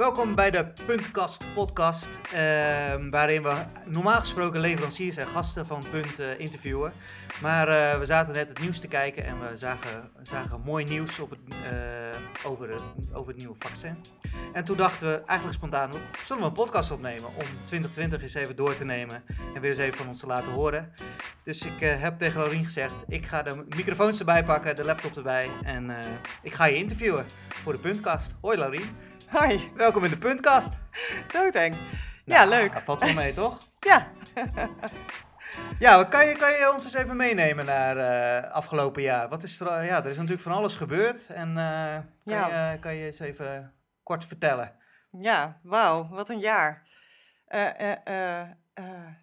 Welkom bij de Puntkast podcast, ehm, waarin we normaal gesproken leveranciers en gasten van Punt eh, interviewen. Maar eh, we zaten net het nieuws te kijken en we zagen, zagen mooi nieuws op het, eh, over, het, over het nieuwe vaccin. En toen dachten we eigenlijk spontaan, zullen we een podcast opnemen om 2020 eens even door te nemen en weer eens even van ons te laten horen. Dus ik heb tegen Laurien gezegd, ik ga de microfoons erbij pakken, de laptop erbij en ik ga je interviewen voor de Puntkast. Hoi Laurien, Hoi, welkom in de Puntkast. doodeng. Ja, Nou, leuk. dat valt wel mee toch? Ja, Ja, kan je, kan je ons eens even meenemen naar eh, afgelopen jaar? Wat is er, ja, er is natuurlijk van alles gebeurd. En eh, kan, Ja. je, kan je eens even kort vertellen? ja, wauw, wat een jaar. Eh,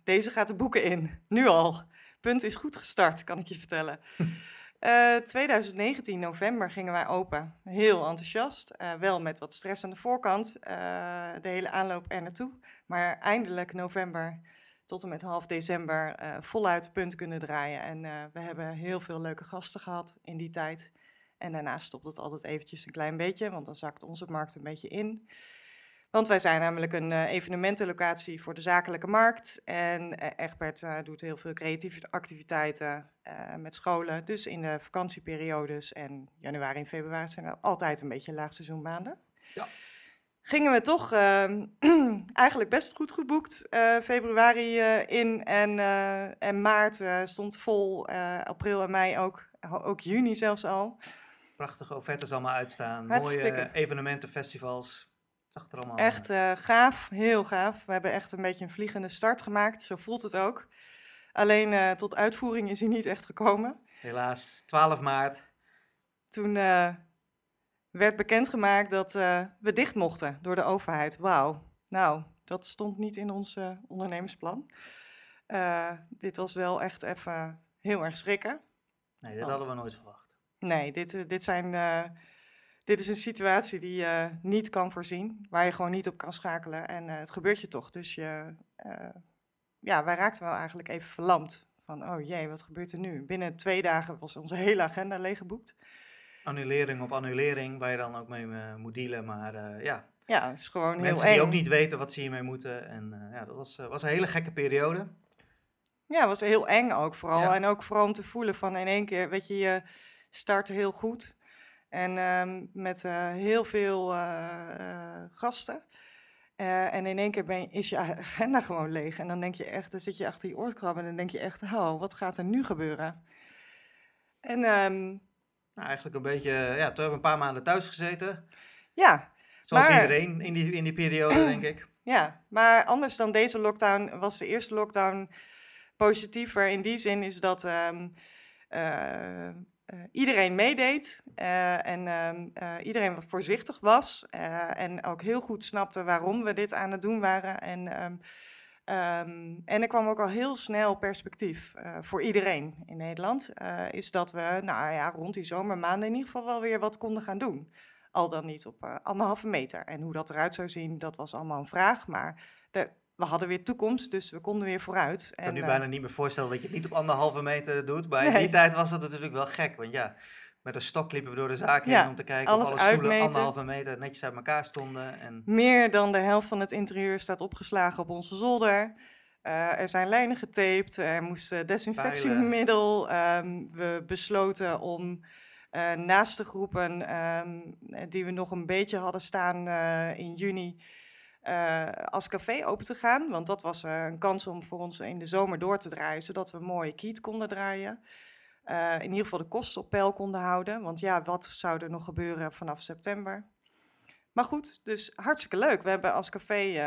deze gaat de boeken in, nu al. Punt is goed gestart, kan ik je vertellen. Eh 2019, november, gingen wij open. Heel enthousiast, eh, wel met wat stress aan de voorkant, eh, de hele aanloop er naartoe. Maar eindelijk november tot en met half december eh, voluit punt kunnen draaien. En eh, we hebben heel veel leuke gasten gehad in die tijd. En daarna stopt het altijd eventjes een klein beetje, want dan zakt onze markt een beetje in. Want wij zijn namelijk een eh, evenementenlocatie voor de zakelijke markt. En eh, Egbert eh, doet heel veel creatieve activiteiten met scholen. Dus in de vakantieperiodes en januari en februari zijn er altijd een beetje laagseizoenmaanden. Ja. Gingen we toch ehm, eigenlijk best goed geboekt. Februari in en, en maart stond vol. april en mei ook. Ook juni zelfs al. Prachtige offertes allemaal uitstaan. Hartstikke. Mooie evenementen, festivals. Het zag er allemaal Echt eh, gaaf, heel gaaf. We hebben echt een beetje een vliegende start gemaakt, zo voelt het ook. Alleen eh, tot uitvoering is hij niet echt gekomen. Helaas, 12 maart. Toen eh, werd bekendgemaakt dat eh, we dicht mochten door de overheid. Wauw, nou, dat stond niet in ons eh, ondernemersplan. Eh, dit was wel echt even heel erg schrikken. Nee, dit Want- hadden we nooit verwacht. Nee, dit, eh, dit, zijn, eh, dit is een situatie die je niet kan voorzien, waar je gewoon niet op kan schakelen. En eh, het gebeurt je toch. Dus je, eh, ja, wij raakten wel eigenlijk even verlamd. Van, oh jee, wat gebeurt er nu? Binnen twee dagen was onze hele agenda leeggeboekt. Annulering op annulering, waar je dan ook mee eh, moet dealen. Maar ja, Ja, het is gewoon heel mensen eng. die ook niet weten wat ze hiermee moeten. En ja, dat was, was een hele gekke periode. Ja, het was heel eng ook vooral. Ja. En ook vooral om te voelen van in één keer, weet je, je start heel goed. En ehm, met eh, heel veel eh, eh, gasten. En in één keer ben je, is je agenda gewoon leeg. En dan denk je echt, dan zit je achter je oorkrabben en dan denk je echt, oh, wat gaat er nu gebeuren? En ehm, Nou, eigenlijk een beetje, ja, toen hebben we een paar maanden thuis gezeten. ja, Zoals Maar- iedereen in die, in die periode, denk ik. Ja, maar anders dan deze lockdown was de eerste lockdown positiever. In die zin is dat ehm, eh, eh, iedereen meedeed eh, en ehm, eh, iedereen wat voorzichtig was. en ook heel goed snapte waarom we dit aan het doen waren. En, ehm, en er kwam ook al heel snel perspectief voor iedereen in Nederland. is dat we nou ja, rond die zomermaanden in ieder geval wel weer wat konden gaan doen. Al dan niet op anderhalve meter. En hoe dat eruit zou zien, dat was allemaal een vraag. Maar de, we hadden weer toekomst, dus we konden weer vooruit. Ik kan En, nu eh, bijna niet meer voorstellen dat je het niet op anderhalve meter doet. Maar in die tijd was dat natuurlijk wel gek. Want ja, met een stok liepen we door de zaak Ja, heen om te kijken of alle stoelen uitmeten. anderhalve meter netjes uit elkaar stonden. En Meer dan de helft van het interieur staat opgeslagen op onze zolder. Eh, er zijn lijnen getaped, er moest eh, desinfectiemiddel. Ehm, we besloten om eh, naast de groepen ehm, die we nog een beetje hadden staan eh, in juni... eh, als café open te gaan. Want dat was eh, een kans om voor ons in de zomer door te draaien, zodat we mooi kiet konden draaien. Eh, in ieder geval de kosten op peil konden houden. Want ja, wat zou er nog gebeuren vanaf september? Maar goed, dus hartstikke leuk. We hebben als café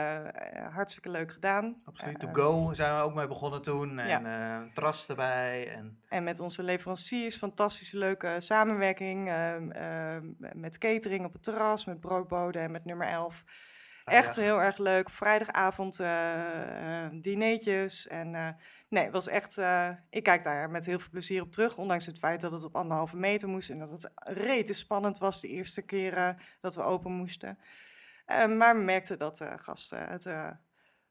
hartstikke leuk gedaan. absoluut, to go zijn we ook mee begonnen toen. En eh terras erbij. En En met onze leveranciers, fantastische leuke samenwerking. ehm, ehm, met catering op het terras, met broodboden en met nummer 11. Ah, Echt heel erg leuk. Vrijdagavond eh eh, dineetjes. En eh, nee, was echt. ik kijk daar met heel veel plezier op terug. Ondanks het feit dat het op anderhalve meter moest. En dat het rete spannend was de eerste keren dat we open moesten. Maar we merkten dat de gasten het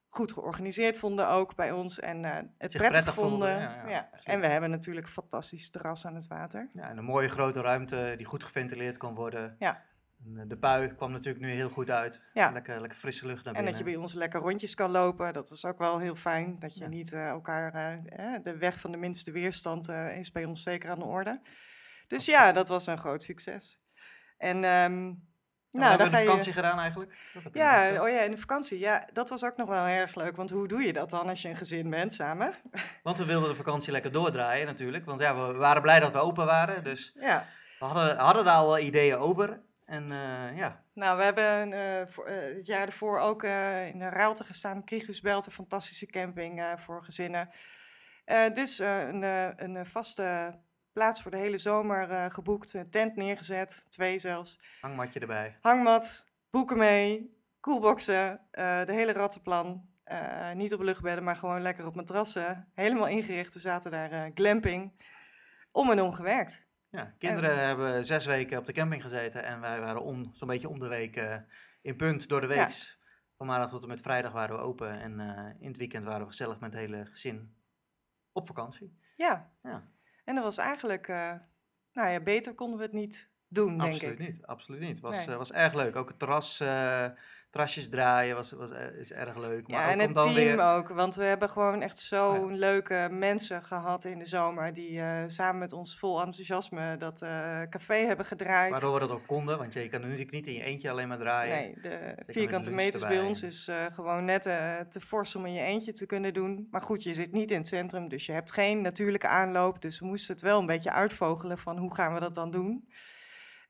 goed georganiseerd vonden ook bij ons. En het prettig vonden. ja, ja, Ja, absoluut. En we hebben natuurlijk een fantastisch terras aan het water. ja, en een mooie grote ruimte die goed geventileerd kon worden. Ja. En, eh, de pui kwam natuurlijk nu heel goed uit. Ja. Lekker, lekker frisse lucht naar En dat je bij ons lekker rondjes kan lopen. Dat was ook wel heel fijn. Dat je Ja. niet eh, elkaar. eh, de weg van de minste weerstand is bij ons zeker aan de orde. Dus ja, dat was een groot succes. En. ehm En nou, dan we je. vakantie gedaan eigenlijk? Ja, oh ja, in de vakantie. Ja, dat was ook nog wel erg leuk. Want hoe doe je dat dan als je een gezin bent samen? Want we wilden de vakantie lekker doordraaien natuurlijk. Want ja, we waren blij dat we open waren. Dus Ja. we hadden, hadden daar al wel ideeën over. En eh, ja, Nou, we hebben eh, voor, eh, het jaar ervoor ook in de Raalte gestaan. Kriegusbelt, een fantastische camping voor gezinnen. Dus een, een vaste plaats voor de hele zomer geboekt. Een tent neergezet, twee zelfs. hangmatje erbij. Hangmat, boeken mee, koelboxen, de hele rattenplan. Niet op luchtbedden, maar gewoon lekker op matrassen. Helemaal ingericht. We zaten daar glamping. Om en om gewerkt. Ja, kinderen hebben zes weken op de camping gezeten. En wij waren om, zo'n beetje om de week eh, in punt door de Ja. week. Van maandag tot en met vrijdag waren we open. En eh, in het weekend waren we gezellig met het hele gezin op vakantie. Ja. Ja. En dat was eigenlijk, eh, nou ja, beter konden we het niet doen, denk Absoluut ik. niet, absoluut niet. Het was, Nee. was erg leuk. Ook het terras, terrasjes draaien was, was, eh, is erg leuk. Maar Ja, ook en het dan team weer... ook. Want we hebben gewoon echt zo'n leuke mensen gehad in de zomer. Die eh, samen met ons vol enthousiasme dat eh, café hebben gedraaid. Waardoor we dat ook konden, want je, kan natuurlijk niet in je eentje alleen maar draaien. Nee, de vierkante meters bij ons is gewoon net te fors om in je eentje te kunnen doen. Maar goed, je zit niet in het centrum, dus je hebt geen natuurlijke aanloop. Dus we moesten het wel een beetje uitvogelen van hoe gaan we dat dan doen.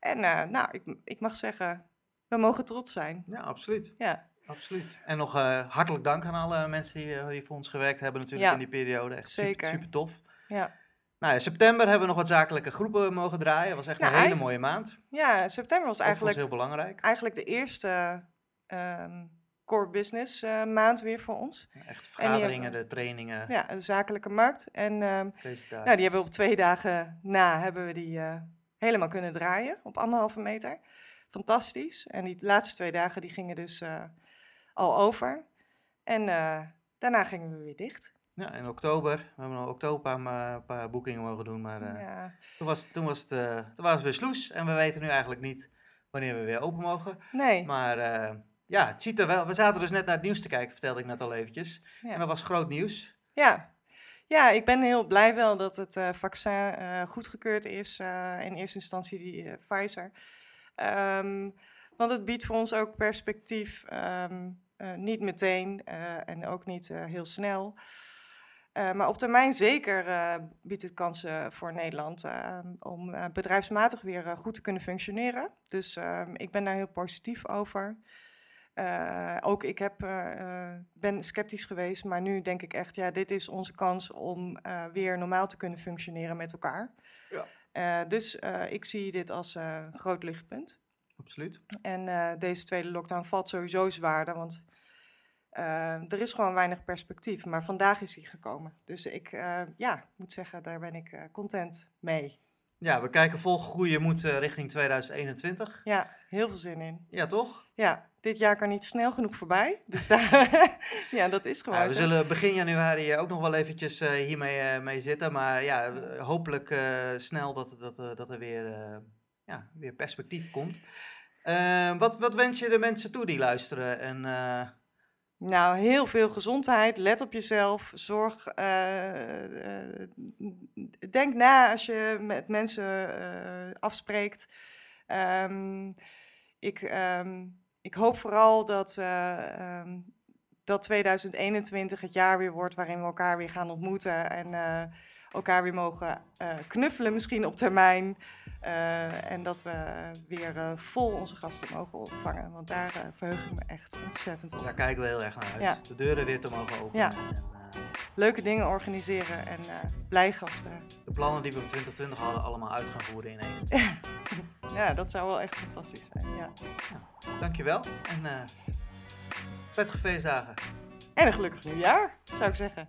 En nou, ik, ik mag zeggen, we mogen trots zijn. Ja, absoluut. Ja, absoluut. En nog eh, hartelijk dank aan alle mensen die, eh, die voor ons gewerkt hebben natuurlijk Ja, in die periode. Echt zeker. super, super tof. ja. Nou, in september hebben we nog wat zakelijke groepen mogen draaien. Dat was echt Nou, een hele mooie maand. ja september was eigenlijk heel belangrijk. eigenlijk de eerste ehm, core business eh, maand weer voor ons. Echt vergaderingen, hebben- de trainingen, Ja, de zakelijke markt. En presentaties. nou, die hebben we op twee dagen na hebben we die helemaal kunnen draaien op anderhalve meter. Fantastisch. En die laatste twee dagen die gingen dus eh, al over. En eh, daarna gingen we weer dicht. Ja, in oktober. We hebben in oktober een paar, een paar boekingen mogen doen. Maar eh, Ja. toen, was, toen, was het, eh, toen was het weer sloes. En we weten nu eigenlijk niet wanneer we weer open mogen. Nee. Maar eh, ja, het ziet er wel... We zaten dus net naar het nieuws te kijken, vertelde ik net al eventjes. Ja. En dat was groot nieuws. Ja. ja, ik ben heel blij wel dat het eh, vaccin eh, goedgekeurd is. eh, in eerste instantie die eh, Pfizer. Ehm, want het biedt voor ons ook perspectief. ehm, eh, niet meteen eh, en ook niet eh, heel snel. Maar op termijn zeker biedt het kansen voor Nederland ehm, om bedrijfsmatig weer goed te kunnen functioneren. Dus ik ben daar heel positief over. Ook ik heb, ben sceptisch geweest, maar nu denk ik echt, ja, dit is onze kans om weer normaal te kunnen functioneren met elkaar. Ja. Eh, dus eh, ik zie dit als eh, een groot lichtpunt. Absoluut. En deze tweede lockdown valt sowieso zwaarder, want er is gewoon weinig perspectief. Maar vandaag is hij gekomen. Dus ik ja, moet zeggen, daar ben ik content mee. Ja, we kijken vol groeien moet richting 2021. Ja, heel veel zin in. Ja, toch? Ja, dit jaar kan niet snel genoeg voorbij. Dus daar, ja, dat is gewoon Ja, we zullen begin januari eh, ook nog wel eventjes eh, hiermee eh, mee zitten. Maar ja, hopelijk snel dat, dat, dat er weer, ja, weer perspectief komt. Wat, wat wens je de mensen toe die luisteren? En, Nou, heel veel gezondheid. Let op jezelf. Zorg. denk na als je met mensen afspreekt. Ehm, ik, ehm, ik hoop vooral dat, eh, ehm, dat 2021 het jaar weer wordt waarin we elkaar weer gaan ontmoeten. En eh, elkaar weer mogen eh, knuffelen, misschien op termijn. En dat we weer vol onze gasten mogen ontvangen. Want daar verheug ik me echt ontzettend op. daar kijken we heel erg naar uit. Ja. De deuren weer te mogen openen. Ja. Leuke dingen organiseren en blij gasten. de plannen die we voor 2020 hadden, allemaal uit gaan voeren in één. Ja, dat zou wel echt fantastisch zijn. Ja. Dankjewel en eh prettige feestdagen. En een gelukkig nieuwjaar, zou ik zeggen.